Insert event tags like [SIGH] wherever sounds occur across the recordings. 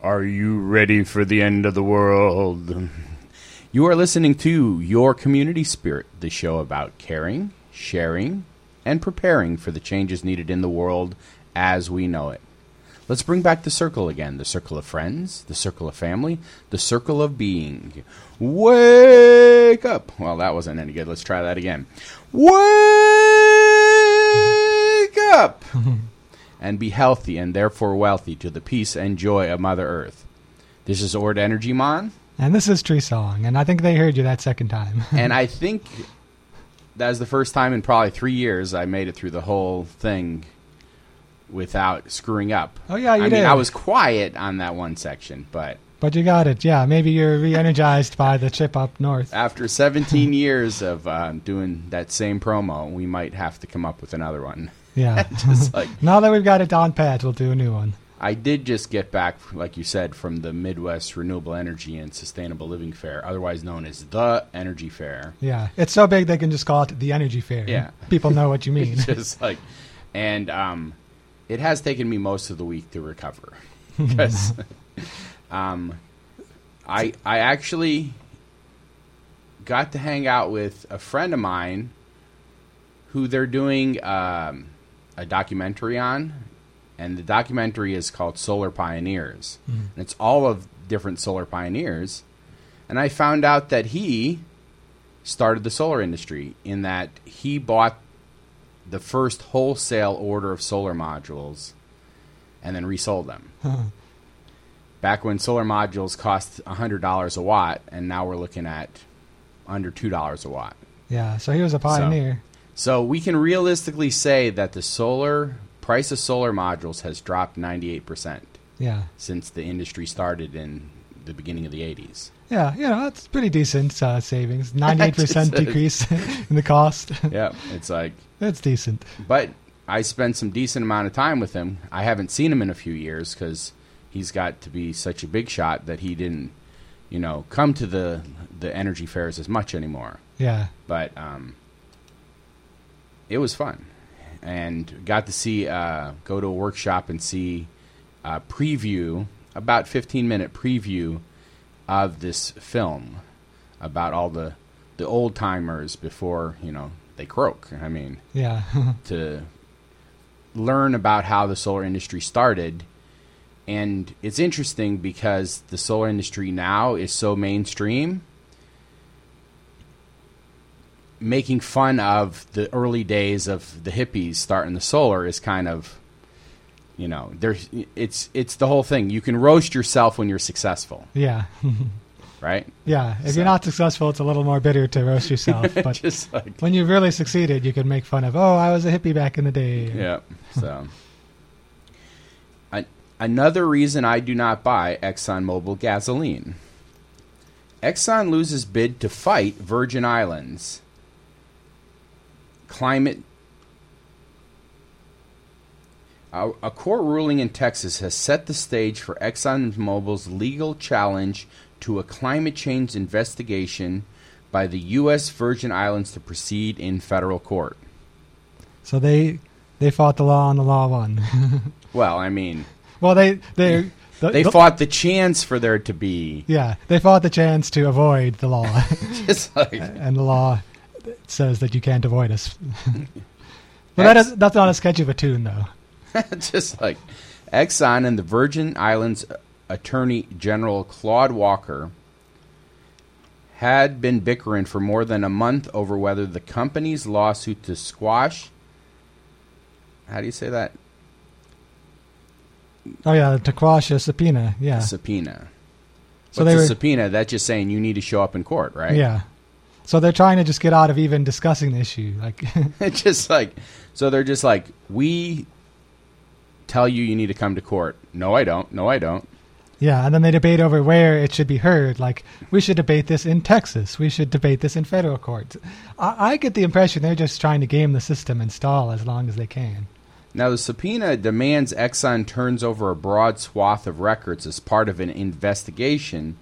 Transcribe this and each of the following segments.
Are you ready for the end of the world? You are listening to Your Community Spirit, the show about caring, sharing, and preparing for the changes needed in the world as we know it. Let's bring back the circle again the circle of friends, the circle of family, the circle of being. Wake up! Well, that wasn't any good. Let's try that again. Wake up! [LAUGHS] and be healthy and therefore wealthy to the peace and joy of Mother Earth. This is Ord Energy Mon, And this is Tree Song, and I think they heard you that second time. [LAUGHS] and I think that was the first time in probably three years I made it through the whole thing without screwing up. Oh, yeah, you I did. mean, I was quiet on that one section, but but you got it. Yeah, maybe you're re-energized by the trip up north. after 17 [LAUGHS] years of uh, doing that same promo, we might have to come up with another one. Yeah. [LAUGHS] Just like [LAUGHS] now that we've got it down pat, we'll do a new one. I did just get back, like you said, from the Midwest Renewable Energy and Sustainable Living Fair, otherwise known as the Energy Fair. Yeah, it's so big they can just call it the Energy Fair. Yeah. [LAUGHS] people know what you mean. It's just like, and um, it has taken me most of the week to recover because um, I I actually got to hang out with a friend of mine who they're doing um, a documentary on, and the documentary is called Solar Pioneers, mm-hmm. and it's all of different solar pioneers, and I found out that he started the solar industry in that he bought the first wholesale order of solar modules and then resold them. Back when solar modules cost $100 a watt, and now we're looking at under $2 a watt. yeah, so he was a pioneer. So we can realistically say that the solar price of solar modules has dropped 98% Yeah, since the industry started in the beginning of the 80s. yeah, you know that's pretty decent uh, savings. [LAUGHS] Ninety-eight percent decrease [LAUGHS] in the cost. [LAUGHS] yeah, it's like that's decent. but I spent some decent amount of time with him. I haven't seen him in a few years because he's got to be such a big shot that he didn't, you know, come to the the energy fairs as much anymore. Yeah, But um, it was fun, and got to see uh, go to a workshop and see a preview about fifteen minute preview of this film about all the the old timers before you know they croak. I mean yeah, [LAUGHS] to learn about how the solar industry started. And it's interesting because the solar industry now is so mainstream. Making fun of the early days of the hippies starting the solar is kind of, you know, there's it's it's the whole thing. You can roast yourself when you're successful, yeah, [LAUGHS] right? yeah. If So- you're not successful, it's a little more bitter to roast yourself. [LAUGHS] But like when you've really succeeded, you can make fun of. Oh, I was a hippie back in the day. Yeah. So, An- another reason I do not buy ExxonMobil gasoline. Exxon loses bid to fight Virgin Islands. Climate. A, a court ruling in Texas has set the stage for ExxonMobil's legal challenge to a climate change investigation by the U.S. Virgin Islands to proceed in federal court. So they they fought the law and the law won. [LAUGHS] Well, I mean, well, they they the, they the- fought the chance for there to be Yeah, they fought the chance to avoid the law, [LAUGHS] just like [LAUGHS] and the law says that you can't avoid us. [LAUGHS] but that is that's not a sketch of a tune, though. [LAUGHS] just like Exxon and the Virgin Islands uh, Attorney General Claude Walker had been bickering for more than a month over whether the company's lawsuit to squash how do you say that Oh yeah, to quash a subpoena. Yeah, subpoena So What's they a were- subpoena that's just saying you need to show up in court right yeah. So they're trying to just get out of even discussing the issue. Like, [LAUGHS] [LAUGHS] it's just like so they're just like we tell you you need to come to court no i don't no i don't yeah, and then they debate over where it should be heard. Like, we should debate this in Texas. We should debate this in federal courts. I, I get the impression they're just trying to game the system and stall as long as they can. Now, the subpoena demands Exxon turns over a broad swath of records as part of an investigation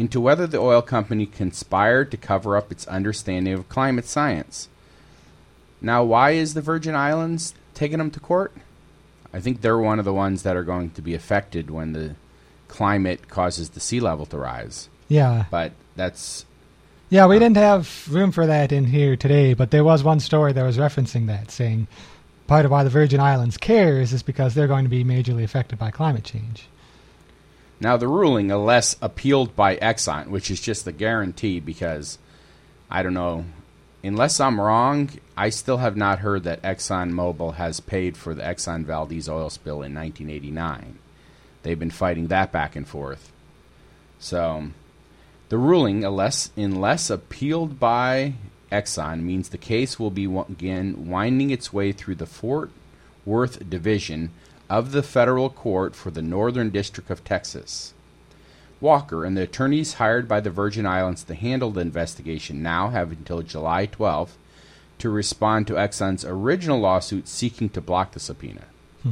into whether the oil company conspired to cover up its understanding of climate science. Now, why is the Virgin Islands taking them to court? I think they're one of the ones that are going to be affected when the climate causes the sea level to rise. Yeah. But that's Yeah, we uh, didn't have room for that in here today, but there was one story that was referencing that, saying part of why the Virgin Islands cares is because they're going to be majorly affected by climate change. Now the ruling, unless appealed by Exxon, which is just the guarantee because I don't know. Unless I'm wrong, I still have not heard that ExxonMobil has paid for the Exxon Valdez oil spill in 1989. They've been fighting that back and forth. So, the ruling, unless, unless appealed by Exxon, means the case will be again winding its way through the Fort Worth division of the federal court for the Northern District of Texas. Walker and the attorneys hired by the Virgin Islands to handle the investigation now have until July 12th to respond to Exxon's original lawsuit seeking to block the subpoena. Hmm.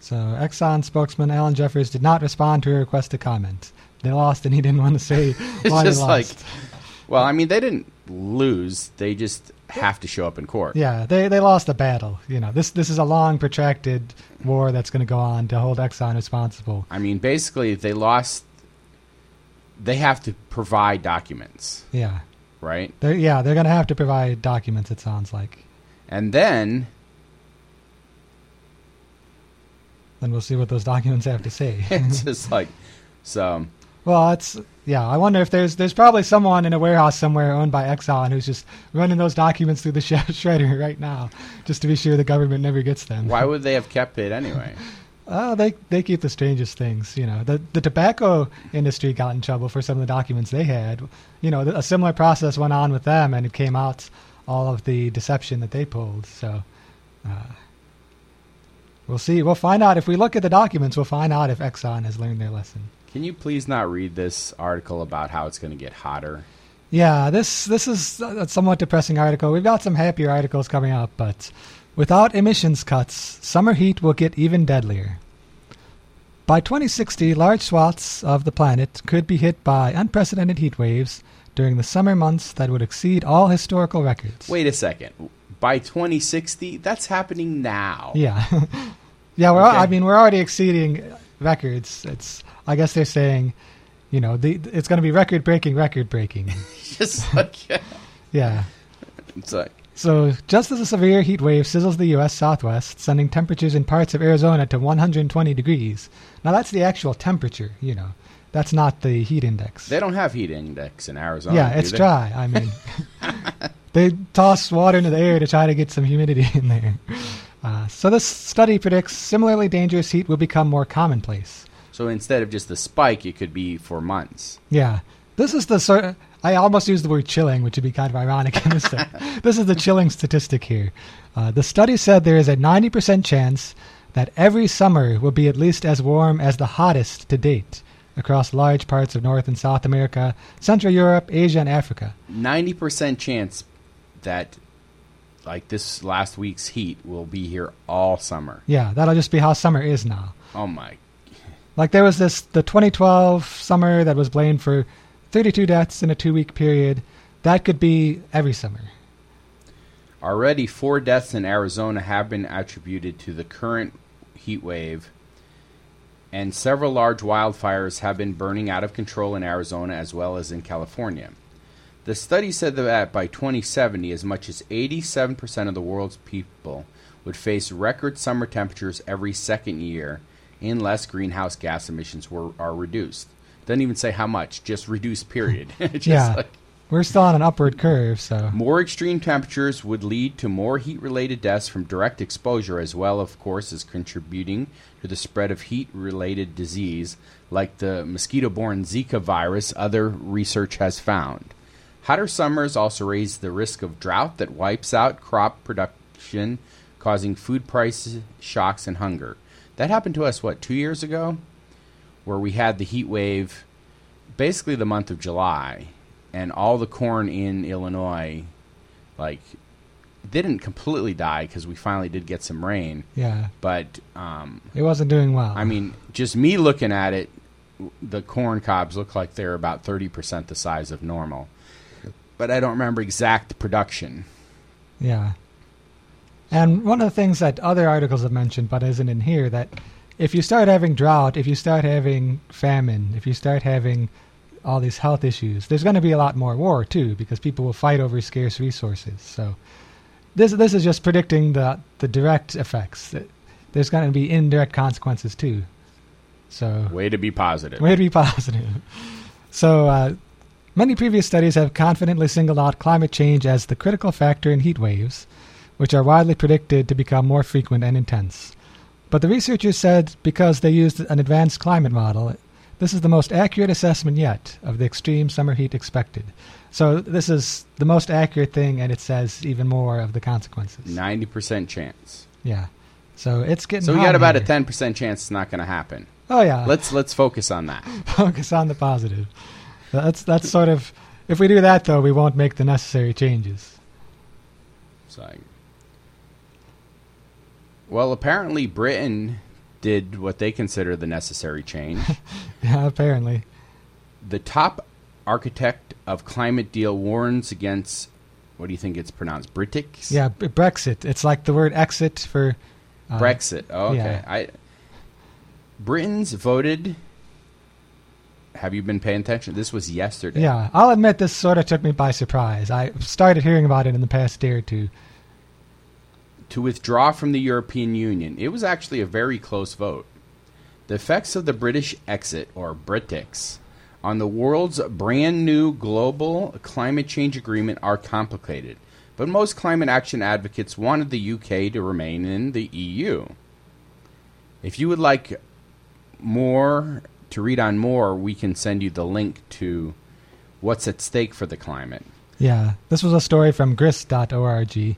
So Exxon spokesman Alan Jeffers did not respond to a request to comment. They lost, and he didn't want to say [LAUGHS] It's why just they like, well, I mean, they didn't lose; they just have to show up in court. Yeah, they they lost a battle. You know, this this is a long protracted war that's going to go on to hold Exxon responsible. I mean, basically, they lost. They have to provide documents, Yeah, right? they're, yeah, they're going to have to provide documents. It sounds like. And then Then we'll see what those documents have to say. [LAUGHS] it's just like, so well, it's yeah. I wonder if there's there's probably someone in a warehouse somewhere owned by Exxon who's just running those documents through the [LAUGHS] sh- shredder right now, just to be sure the government never gets them. why would they have kept it anyway? Oh, [LAUGHS] they they keep the strangest things. You know, the the tobacco industry got in trouble for some of the documents they had. You know, a similar process went on with them, and it came out all of the deception that they pulled. So, uh, we'll see. We'll find out if we look at the documents. We'll find out if Exxon has learned their lesson. Can you please not read this article about how it's going to get hotter? Yeah, this this is a somewhat depressing article. We've got some happier articles coming up, but without emissions cuts, summer heat will get even deadlier. By 2060, large swaths of the planet could be hit by unprecedented heat waves during the summer months that would exceed all historical records. Wait a second. By 2060, that's happening now. Yeah, [LAUGHS] yeah. We're al- I mean, we're already exceeding records. It's I guess they're saying, you know, the, it's going to be record breaking, record breaking. [LAUGHS] just like, yeah. it's like, So, just as a severe heat wave sizzles the U.S. Southwest, sending temperatures in parts of Arizona to 120 degrees. Now, that's the actual temperature, you know. That's not the heat index. they don't have heat index in Arizona. yeah, it's they? dry. I mean, [LAUGHS] [LAUGHS] they toss water into the air to try to get some humidity in there. Uh, so, this study predicts similarly dangerous heat will become more commonplace. So instead of just the spike, it could be for months. Yeah. This is the sort I almost used the word chilling, which would be kind of ironic in this. [LAUGHS] this is the chilling statistic here. Uh, the study said there is a 90% chance that every summer will be at least as warm as the hottest to date across large parts of North and South America, Central Europe, Asia, and Africa. 90% chance that, like this last week's heat, will be here all summer. Yeah, that'll just be how summer is now. Oh my. Like there was this the 2012 summer that was blamed for 32 deaths in a two-week period. That could be every summer. Already, four deaths in Arizona have been attributed to the current heat wave, and several large wildfires have been burning out of control in Arizona as well as in California. The study said that by 2070, as much as 87% of the world's people would face record summer temperatures every second year unless greenhouse gas emissions were are reduced. Doesn't even say how much, just reduced, period. [LAUGHS] Just Yeah. like- We're still on an upward curve, so more extreme temperatures would lead to more heat related deaths from direct exposure, as well, of course, as contributing to the spread of heat related disease like the mosquito borne Zika virus, other research has found. Hotter summers also raise the risk of drought that wipes out crop production, causing food price shocks and hunger. That happened to us, what, two years ago? Where we had the heat wave basically the month of July, and all the corn in Illinois, like, didn't completely die because we finally did get some rain. yeah, But um, it wasn't doing well. I mean, just me looking at it, the corn cobs look like they're about thirty percent the size of normal. But I don't remember exact production. yeah. And one of the things that other articles have mentioned, but isn't in here, that if you start having drought, if you start having famine, if you start having all these health issues, there's going to be a lot more war too because people will fight over scarce resources. So this this is just predicting the the direct effects. There's going to be indirect consequences too. So way to be positive. Way to be [LAUGHS] positive. So uh, many previous studies have confidently singled out climate change as the critical factor in heat waves, which are widely predicted to become more frequent and intense. But the researchers said because they used an advanced climate model, this is the most accurate assessment yet of the extreme summer heat expected. So this is the most accurate thing, and it says even more of the consequences. Ninety percent chance. Yeah. So it's getting. So we got about here. a ten percent chance it's not going to happen. Oh yeah. Let's let's focus on that. [LAUGHS] focus on the positive. That's that's sort of. If we do that, though, we won't make the necessary changes. So. Well, apparently Britain did what they consider the necessary change. [LAUGHS] yeah, apparently. The top architect of climate deal warns against what do you think it's pronounced? Brexit? Yeah, Brexit. It's like the word exit for uh, Brexit. Oh, okay. Yeah. I Britons voted have you been paying attention? This was yesterday. Yeah, I'll admit this sort of took me by surprise. I started hearing about it in the past day or two to withdraw from the European Union. It was actually a very close vote. The effects of the British exit, or Brexit, on the world's brand new global climate change agreement are complicated, but most climate action advocates wanted the UK to remain in the EU. If you would like more to read on more, we can send you the link to what's at stake for the climate. Yeah, this was a story from grist.org.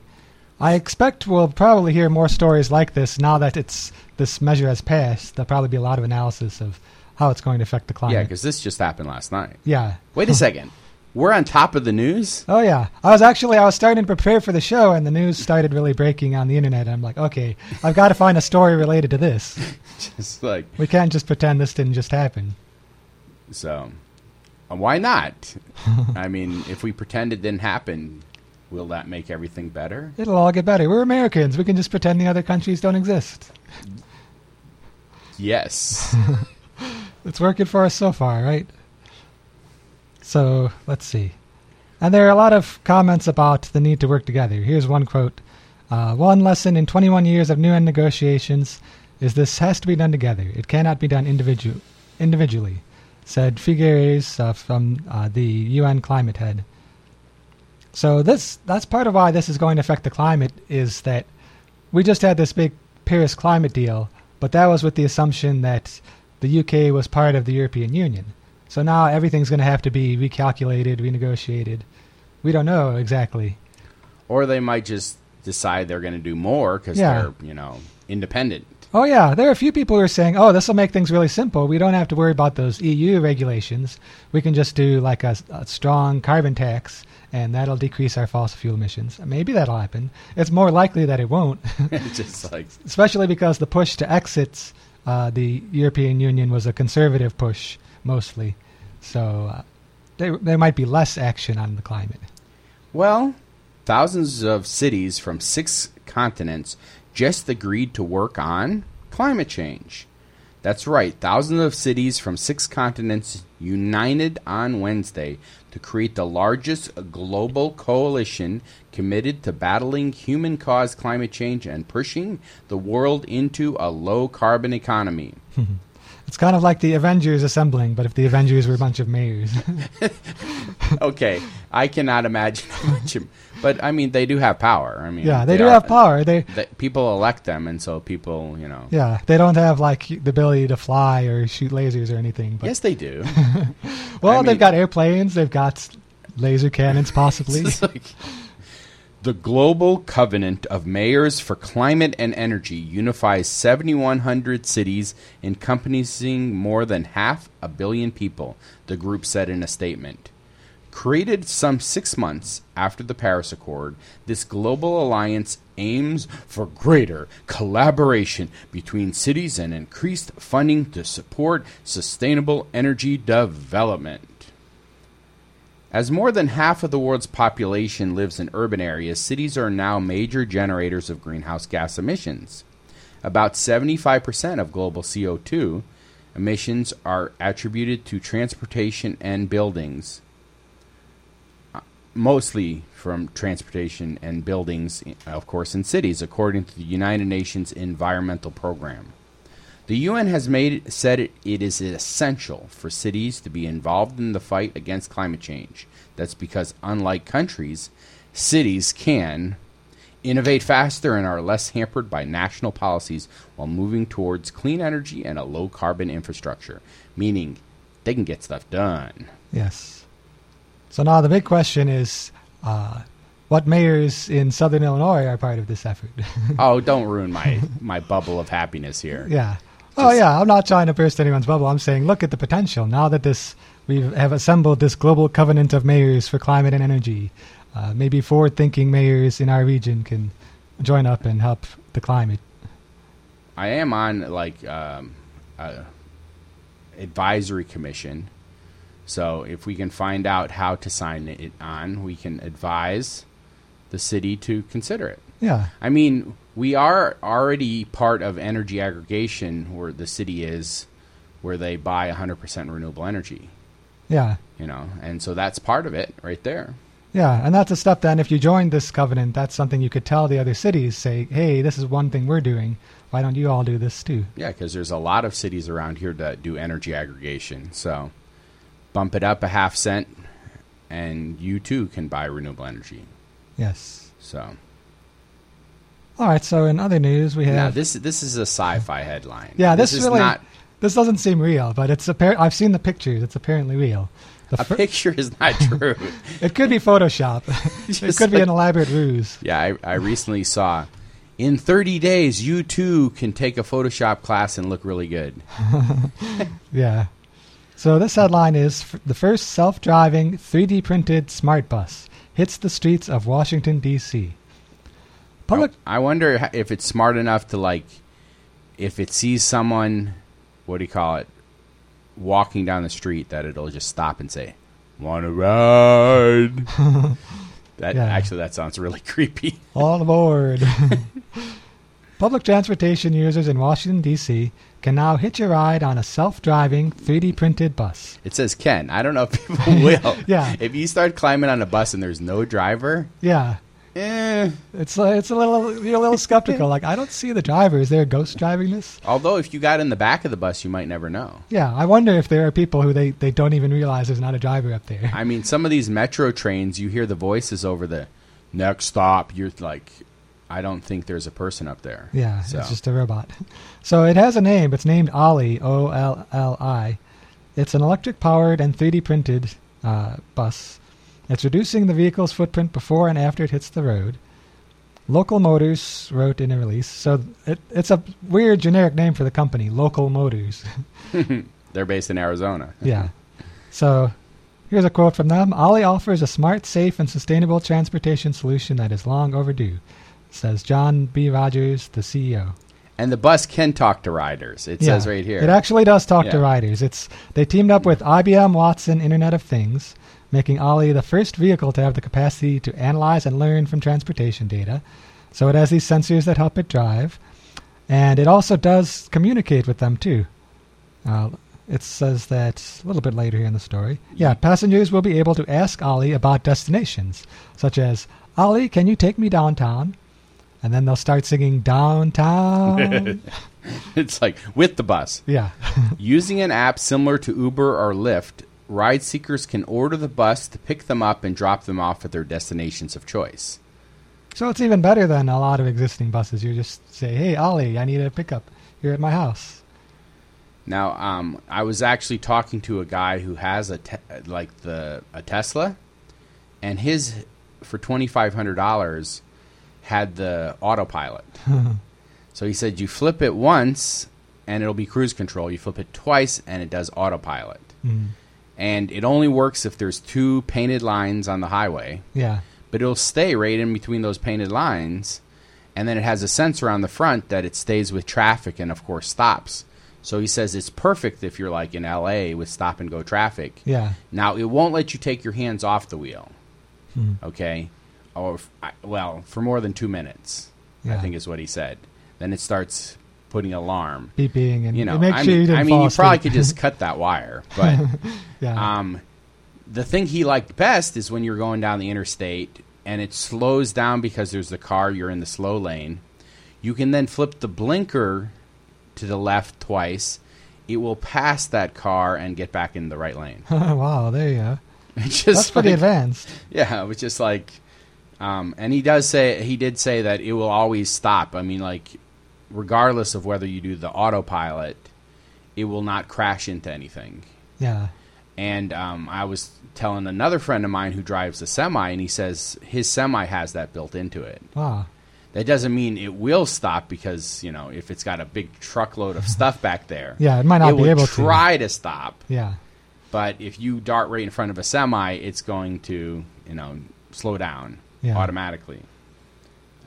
I expect we'll probably hear more stories like this now that it's this measure has passed. There'll probably be a lot of analysis of how it's going to affect the climate. Yeah, because this just happened last night. Yeah. Wait a [LAUGHS] second. We're on top of the news. Oh yeah, I was actually I was starting to prepare for the show, and the news started really breaking on the internet. I'm like, okay, I've got to find a story related to this. [LAUGHS] just like we can't just pretend this didn't just happen. So, uh, why not? [LAUGHS] I mean, if we pretend it didn't happen, Will that make everything better? It'll all get better. We're Americans. We can just pretend the other countries don't exist. Yes. [LAUGHS] it's working for us so far, right? So, let's see. And there are a lot of comments about the need to work together. Here's one quote uh, One lesson in 21 years of new UN negotiations is this has to be done together. It cannot be done individu- individually, said Figueres uh, from uh, the UN climate head. So this that's part of why this is going to affect the climate is that we just had this big Paris climate deal, but that was with the assumption that the UK was part of the European Union. So now everything's going to have to be recalculated, renegotiated. We don't know exactly. Or they might just decide they're going to do more because yeah. they're, you know, independent. Oh yeah, there are a few people who are saying, "Oh, this will make things really simple. We don't have to worry about those EU regulations. We can just do like a, a strong carbon tax and that'll decrease our fossil fuel emissions. Maybe that'll happen. It's more likely that it won't. [LAUGHS] [LAUGHS] Just like especially because the push to exit uh, the European Union was a conservative push mostly, so uh, there there might be less action on the climate. Well, thousands of cities from six continents just agreed to work on climate change. That's right, thousands of cities from six continents united on Wednesday to create the largest global coalition committed to battling human caused climate change and pushing the world into a low carbon economy. [LAUGHS] It's kind of like the Avengers assembling, but if the Avengers were a bunch of mayors. [LAUGHS] okay, I cannot imagine a bunch of, but I mean they do have power. I mean, yeah, they, they do are, have power. They, they, people elect them, and so people, you know. Yeah, they don't have like the ability to fly or shoot lasers or anything. But yes, they do. [LAUGHS] well, I they've got airplanes. They've got laser cannons, possibly. [LAUGHS] like, the Global Covenant of Mayors for Climate and Energy unifies 7,100 cities encompassing more than half a billion people, the group said in a statement. Created some six months after the Paris Accord, this global alliance aims for greater collaboration between cities and increased funding to support sustainable energy development. As more than half of the world's population lives in urban areas, cities are now major generators of greenhouse gas emissions. About 75% of global CO2 emissions are attributed to transportation and buildings, mostly from transportation and buildings, of course, in cities, according to the United Nations Environmental Program. The UN has made said it, it is essential for cities to be involved in the fight against climate change. That's because, unlike countries, cities can innovate faster and are less hampered by national policies while moving towards clean energy and a low carbon infrastructure, meaning they can get stuff done. Yes. So now the big question is uh, what mayors in southern Illinois are part of this effort? [LAUGHS] oh, don't ruin my, my bubble of happiness here. [LAUGHS] Yeah. oh, yeah. I'm not trying to burst anyone's bubble. I'm saying look at the potential. Now that this we have assembled this global covenant of mayors for climate and energy, uh, maybe forward-thinking mayors in our region can join up and help the climate. I am on like um, a advisory commission, so if we can find out how to sign it on, we can advise the city to consider it. Yeah. I mean, we are already part of energy aggregation where the city is, where they buy 100% renewable energy. Yeah. You know, and so that's part of it right there. Yeah, and that's a step then if you join this covenant, that's something you could tell the other cities, say, hey, this is one thing we're doing. Why don't you all do this too? Yeah, because there's a lot of cities around here that do energy aggregation. So bump it up a half cent, and you too can buy renewable energy. Yes. So. All right. So in other news, we have. Now this this is a sci-fi headline. Yeah, this, this really. is not. This doesn't seem real, but it's appar- I've seen the pictures. It's apparently real. The A fir- picture is not [LAUGHS] true. it could be Photoshop. [LAUGHS] it could be an elaborate ruse. yeah, I, I recently saw. In 30 days, you too can take a Photoshop class and look really good. [LAUGHS] Yeah. So this headline is the first self-driving 3D printed smart bus hits the streets of Washington D.C. Public. Oh, I wonder if it's smart enough to like, if it sees someone, what do you call it, walking down the street, that it'll just stop and say, "Want to ride?" [LAUGHS] that Yeah. actually that sounds really [LAUGHS] creepy. All aboard. [LAUGHS] Public transportation users in Washington, D.C. can now hitch a ride on a self driving 3D printed bus. It says Ken. I don't know if people [LAUGHS] will. Yeah. If you start climbing on a bus and there's no driver, Yeah. eh. It's, uh, it's a little you're a little skeptical. Like I don't see the driver. Is there a ghost driving this? Although if you got in the back of the bus, you might never know. Yeah, I wonder if there are people who they, they don't even realize there's not a driver up there. I mean, some of these metro trains, you hear the voices over the next stop. You're like, I don't think there's a person up there. Yeah, So- it's just a robot. So it has a name. It's named Ollie, O L L I. It's an electric powered and 3D printed uh, bus. It's reducing the vehicle's footprint before and after it hits the road. Local Motors wrote in a release. So it, it's a weird generic name for the company, Local Motors. [LAUGHS] They're based in Arizona. [LAUGHS] yeah. So here's a quote from them Ollie offers a smart, safe, and sustainable transportation solution that is long overdue, says John B. Rogers, the CEO. And the bus can talk to riders. It says right here. It actually does talk to riders. It's they teamed up with IBM Watson Internet of Things, making Ollie the first vehicle to have the capacity to analyze and learn from transportation data. So it has these sensors that help it drive, and it also does communicate with them too. Uh, it says that a little bit later here in the story. Yeah, passengers will be able to ask Ollie about destinations, such as Ollie, can you take me downtown? And then they'll start singing downtown. [LAUGHS] it's like with the bus. yeah. [LAUGHS] Using an app similar to Uber or Lyft, ride seekers can order the bus to pick them up and drop them off at their destinations of choice. So it's even better than a lot of existing buses. You just say, "Hey, Ollie, I need a pickup here at my house." Now, um, I was actually talking to a guy who has a te- like the a Tesla, and his for twenty five hundred dollars had the autopilot. [LAUGHS] so he said you flip it once and it'll be cruise control. You flip it twice and it does autopilot. Mm. And it only works if there's two painted lines on the highway, Yeah, but it'll stay right in between those painted lines. And then it has a sensor on the front that it stays with traffic and, of course, stops. So he says it's perfect if you're like in LA with stop and go traffic. yeah, Now, it won't let you take your hands off the wheel, Hmm. okay? Or, f- I- well, for more than two minutes, I think is what he said. Then it starts putting alarm. beeping and You know, I mean, you I mean, you probably could just [LAUGHS] cut that wire, but [LAUGHS] yeah. um, the thing he liked best is when you're going down the interstate and it slows down because there's a car. You're in the slow lane. You can then flip the blinker to the left twice. It will pass that car and get back in the right lane. [LAUGHS] wow, there you go. It's just That's pretty like- advanced. Yeah, it was just like, um, and he does say he did say that it will always stop. I mean, like, regardless of whether you do the autopilot, it will not crash into anything. Yeah. And um, I was telling another friend of mine who drives a semi, and he says his semi has that built into it. Wow. That doesn't mean it will stop because you know if it's got a big truckload of stuff back there, [LAUGHS] Yeah, it might not it be able to. try to stop. Yeah. But if you dart right in front of a semi, it's going to, you know, slow down Yeah. automatically.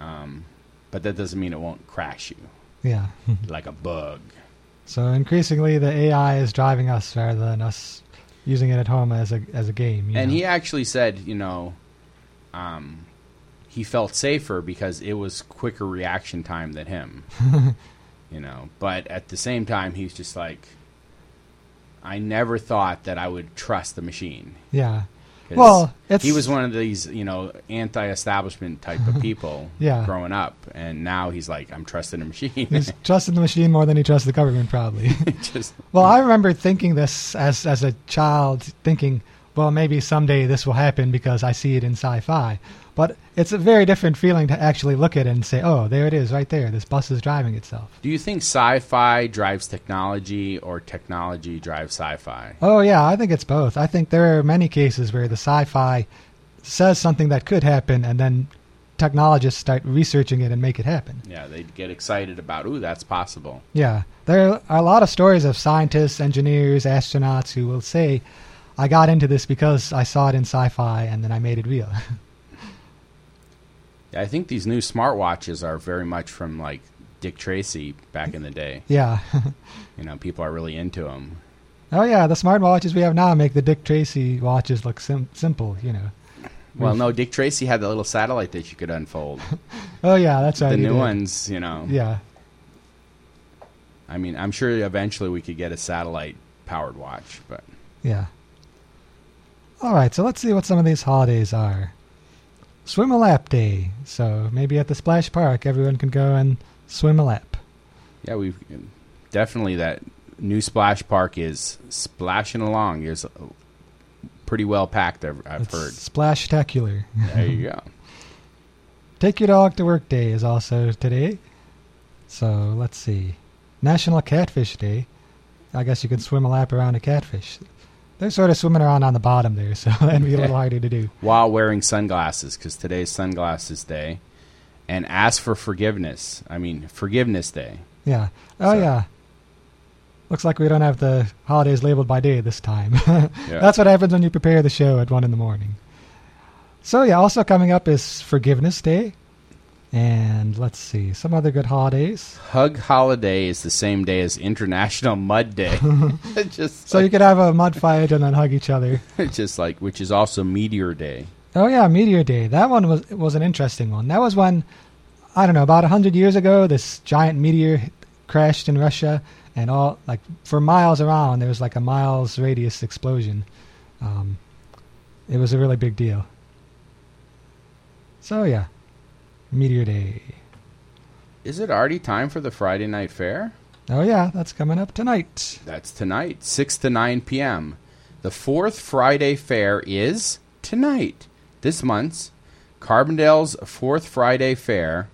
Um, but that doesn't mean it won't crash you Yeah. [LAUGHS] like a bug. so increasingly, the AI is driving us rather than us using it at home as a as a game. you And know? he actually said, you know, um, he felt safer because it was quicker reaction time than him. [LAUGHS] you know, but at the same time, he's just like, I never thought that I would trust the machine. Yeah. Well, he was one of these, you know, anti-establishment type of people [LAUGHS] Yeah. growing up, and now he's like, I'm trusting the machine. He's [LAUGHS] trusted the machine more than he trusts the government, probably. [LAUGHS] Just well, I remember thinking this as as a child, thinking, well, maybe someday this will happen because I see it in sci-fi. But it's a very different feeling to actually look at it and say, oh, there it is, right there. This bus is driving itself. do you think sci-fi drives technology, or technology drives sci-fi? Oh yeah, I think it's both. I think there are many cases where the sci-fi says something that could happen, and then technologists start researching it and make it happen. Yeah, they get excited about, ooh, that's possible. Yeah, there are a lot of stories of scientists, engineers, astronauts who will say, "I got into this because I saw it in sci-fi, and then I made it real." [LAUGHS] I think these new smartwatches are very much from like Dick Tracy back in the day. yeah. [LAUGHS] You know, people are really into them. oh yeah, the smartwatches we have now make the Dick Tracy watches look sim- simple. You know. Well, no, Dick Tracy had the little satellite that you could unfold. [LAUGHS] Oh yeah, that's right. the new did. ones, you know. Yeah. I mean, I'm sure eventually we could get a satellite powered watch, but Yeah. All right, so let's see what some of these holidays are. Swim a lap day. So maybe at the splash park, everyone can go and swim a lap. yeah, we've definitely that new splash park is splashing along. It's uh, pretty well packed. I've, I've it's heard. splashtacular. There you [LAUGHS] go. Take your dog to work day is also today. So let's see. National Catfish Day. I guess you can swim a lap around a catfish. They're sort of swimming around on the bottom there, so [LAUGHS] that'd be a little harder to do. While wearing sunglasses, because today's sunglasses day, and ask for forgiveness. I mean, forgiveness day. Yeah. Oh So- yeah. Looks like we don't have the holidays labeled by day this time. [LAUGHS] Yeah. That's what happens when you prepare the show at one in the morning. So yeah, also coming up is Forgiveness Day, and let's see some other good holidays. Hug holiday is the same day as International Mud Day. [LAUGHS] [LAUGHS] just So you could have a mud fight and then hug each other. [LAUGHS] just like which is also Meteor Day. Oh yeah, Meteor Day. That one was was an interesting one. That was when I don't know about a hundred years ago. This giant meteor crashed in Russia, and all like for miles around there was like a miles radius explosion. Um, it was a really big deal. So yeah, Meteor Day. Is it already time for the Friday night fair? Oh yeah, that's coming up tonight. That's tonight, 6 to 9 p.m. The fourth Friday fair is tonight. This month's Carbondale's Fourth Friday Fair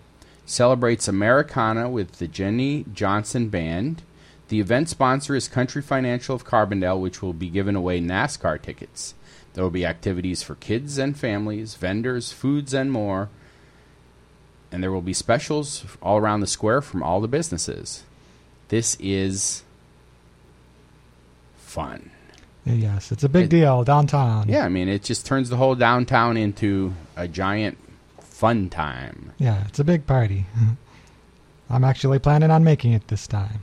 celebrates Americana with the Jenny Johnson Band. The event sponsor is Country Financial of Carbondale, which will be giving away NASCAR tickets. There will be activities for kids and families, vendors, foods, and more. And there will be specials all around the square from all the businesses. This is fun. Yes, it's a big It- deal downtown. Yeah, I mean, it just turns the whole downtown into a giant fun time. Yeah, it's a big party. [LAUGHS] I'm actually planning on making it this time.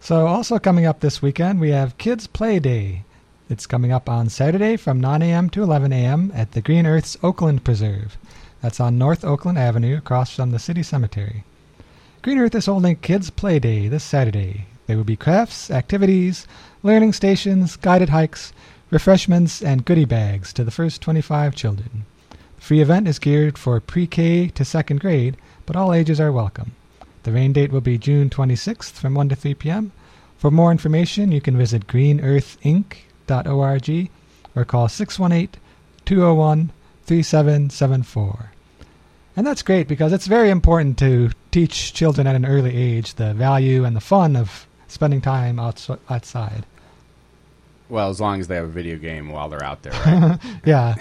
So, also coming up this weekend, we have Kids Play Day. It's coming up on Saturday from 9 a.m. to 11 a.m. at the Green Earth's Oakland Preserve. That's on North Oakland Avenue across from the City Cemetery. Green Earth is holding Kids Play Day this Saturday. There will be crafts, activities, learning stations, guided hikes, refreshments, and goodie bags to the first 25 children. The free event is geared for pre K to second grade, but all ages are welcome. The rain date will be June 26th from 1 to 3 p.m. For more information, you can visit greenearthinc.org or call 618 201 3774. And that's great because it's very important to teach children at an early age the value and the fun of spending time outs- outside. Well, as long as they have a video game while they're out there, [LAUGHS] right? [LAUGHS] Yeah.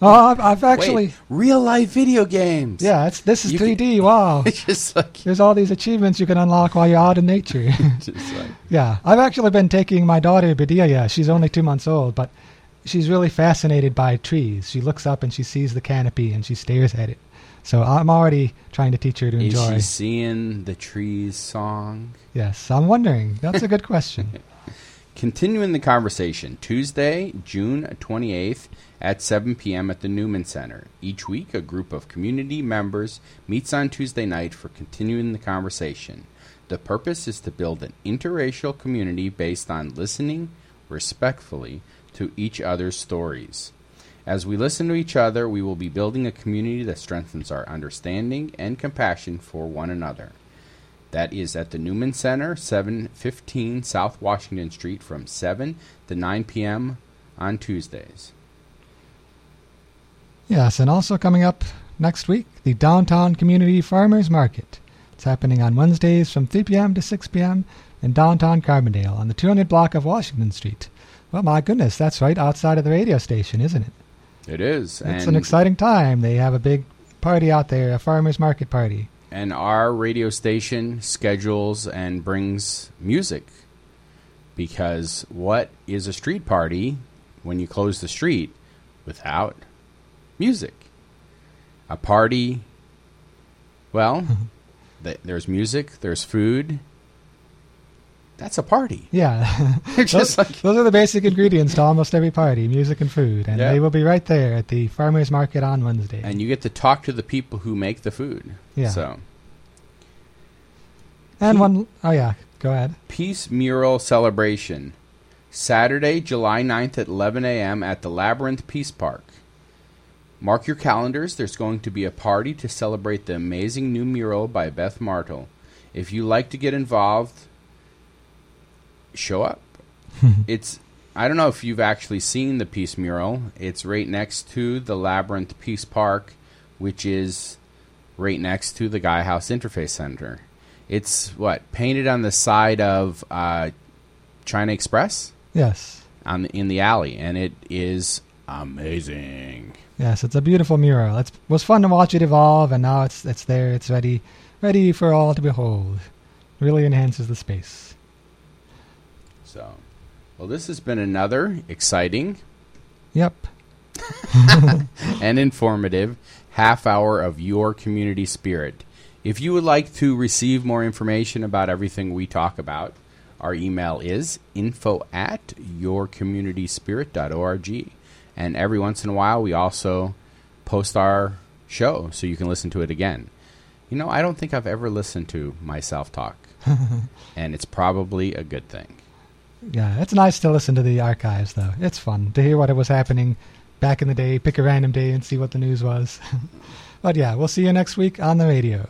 oh, I've, I've actually. Wait, real life video games. Yeah, it's this is You 3D. Wow. [LAUGHS] Just like, There's all these achievements you can unlock while you're out in nature. just like yeah, I've actually been taking my daughter Bedelia. She's only two months old, but she's really fascinated by trees. She looks up and she sees the canopy and she stares at it. So I'm already trying to teach her to is enjoy. she seeing the trees song? Yes, I'm wondering. That's a good question. [LAUGHS] Continuing the conversation, Tuesday, June 28th at 7 p.m. at the Newman Center. Each week, a group of community members meets on Tuesday night for continuing the conversation. The purpose is to build an interracial community based on listening respectfully to each other's stories. As we listen to each other, we will be building a community that strengthens our understanding and compassion for one another. That is at the Newman Center, 715 South Washington Street from 7 to 9 p.m. on Tuesdays. Yes, and also coming up next week, the Downtown Community Farmers Market. It's happening on Wednesdays from 3 p.m. to 6 p.m. in downtown Carbondale on the 200 block of Washington Street. Well, my goodness, that's right outside of the radio station, isn't it? It is. It's an exciting time. They have a big party out there, a farmers market party. and our radio station schedules and brings music. Because what is a street party when you close the street without music? A party, well, [LAUGHS] th- there's music, there's food. That's a party. Yeah. [LAUGHS] Just those, like those are the basic ingredients to almost every party music and food. And Yeah. they will be right there at the farmers market on Wednesday. and you get to talk to the people who make the food. Yeah. So, and one, oh yeah, go ahead. Peace Mural Celebration, Saturday, July 9th at 11 a.m. at the Labyrinth Peace Park. Mark your calendars. There's going to be a party to celebrate the amazing new mural by Beth Martel. If you like to get involved, show up. [LAUGHS] it's I don't know if you've actually seen the Peace mural. It's right next to the Labyrinth Peace Park, which is right next to the Gaia House Interfaith Center. It's what painted on the side of uh, China Express Yes. on the, in the alley, and it is amazing. Yes, it's a beautiful mural. It's, it was fun to watch it evolve, and now it's it's there. It's ready, ready for all to behold. Really enhances the space. So, well, this has been another exciting Yep. [LAUGHS] and informative half hour of your community spirit. If you would like to receive more information about everything we talk about, our email is info at yourcommunityspirit.org. And every once in a while, we also post our show so you can listen to it again. You know, I don't think I've ever listened to myself talk, [LAUGHS] and it's probably a good thing. Yeah, it's nice to listen to the archives, though. It's fun to hear what was happening back in the day. Pick a random day and see what the news was. [LAUGHS] but yeah, we'll see you next week on the radio.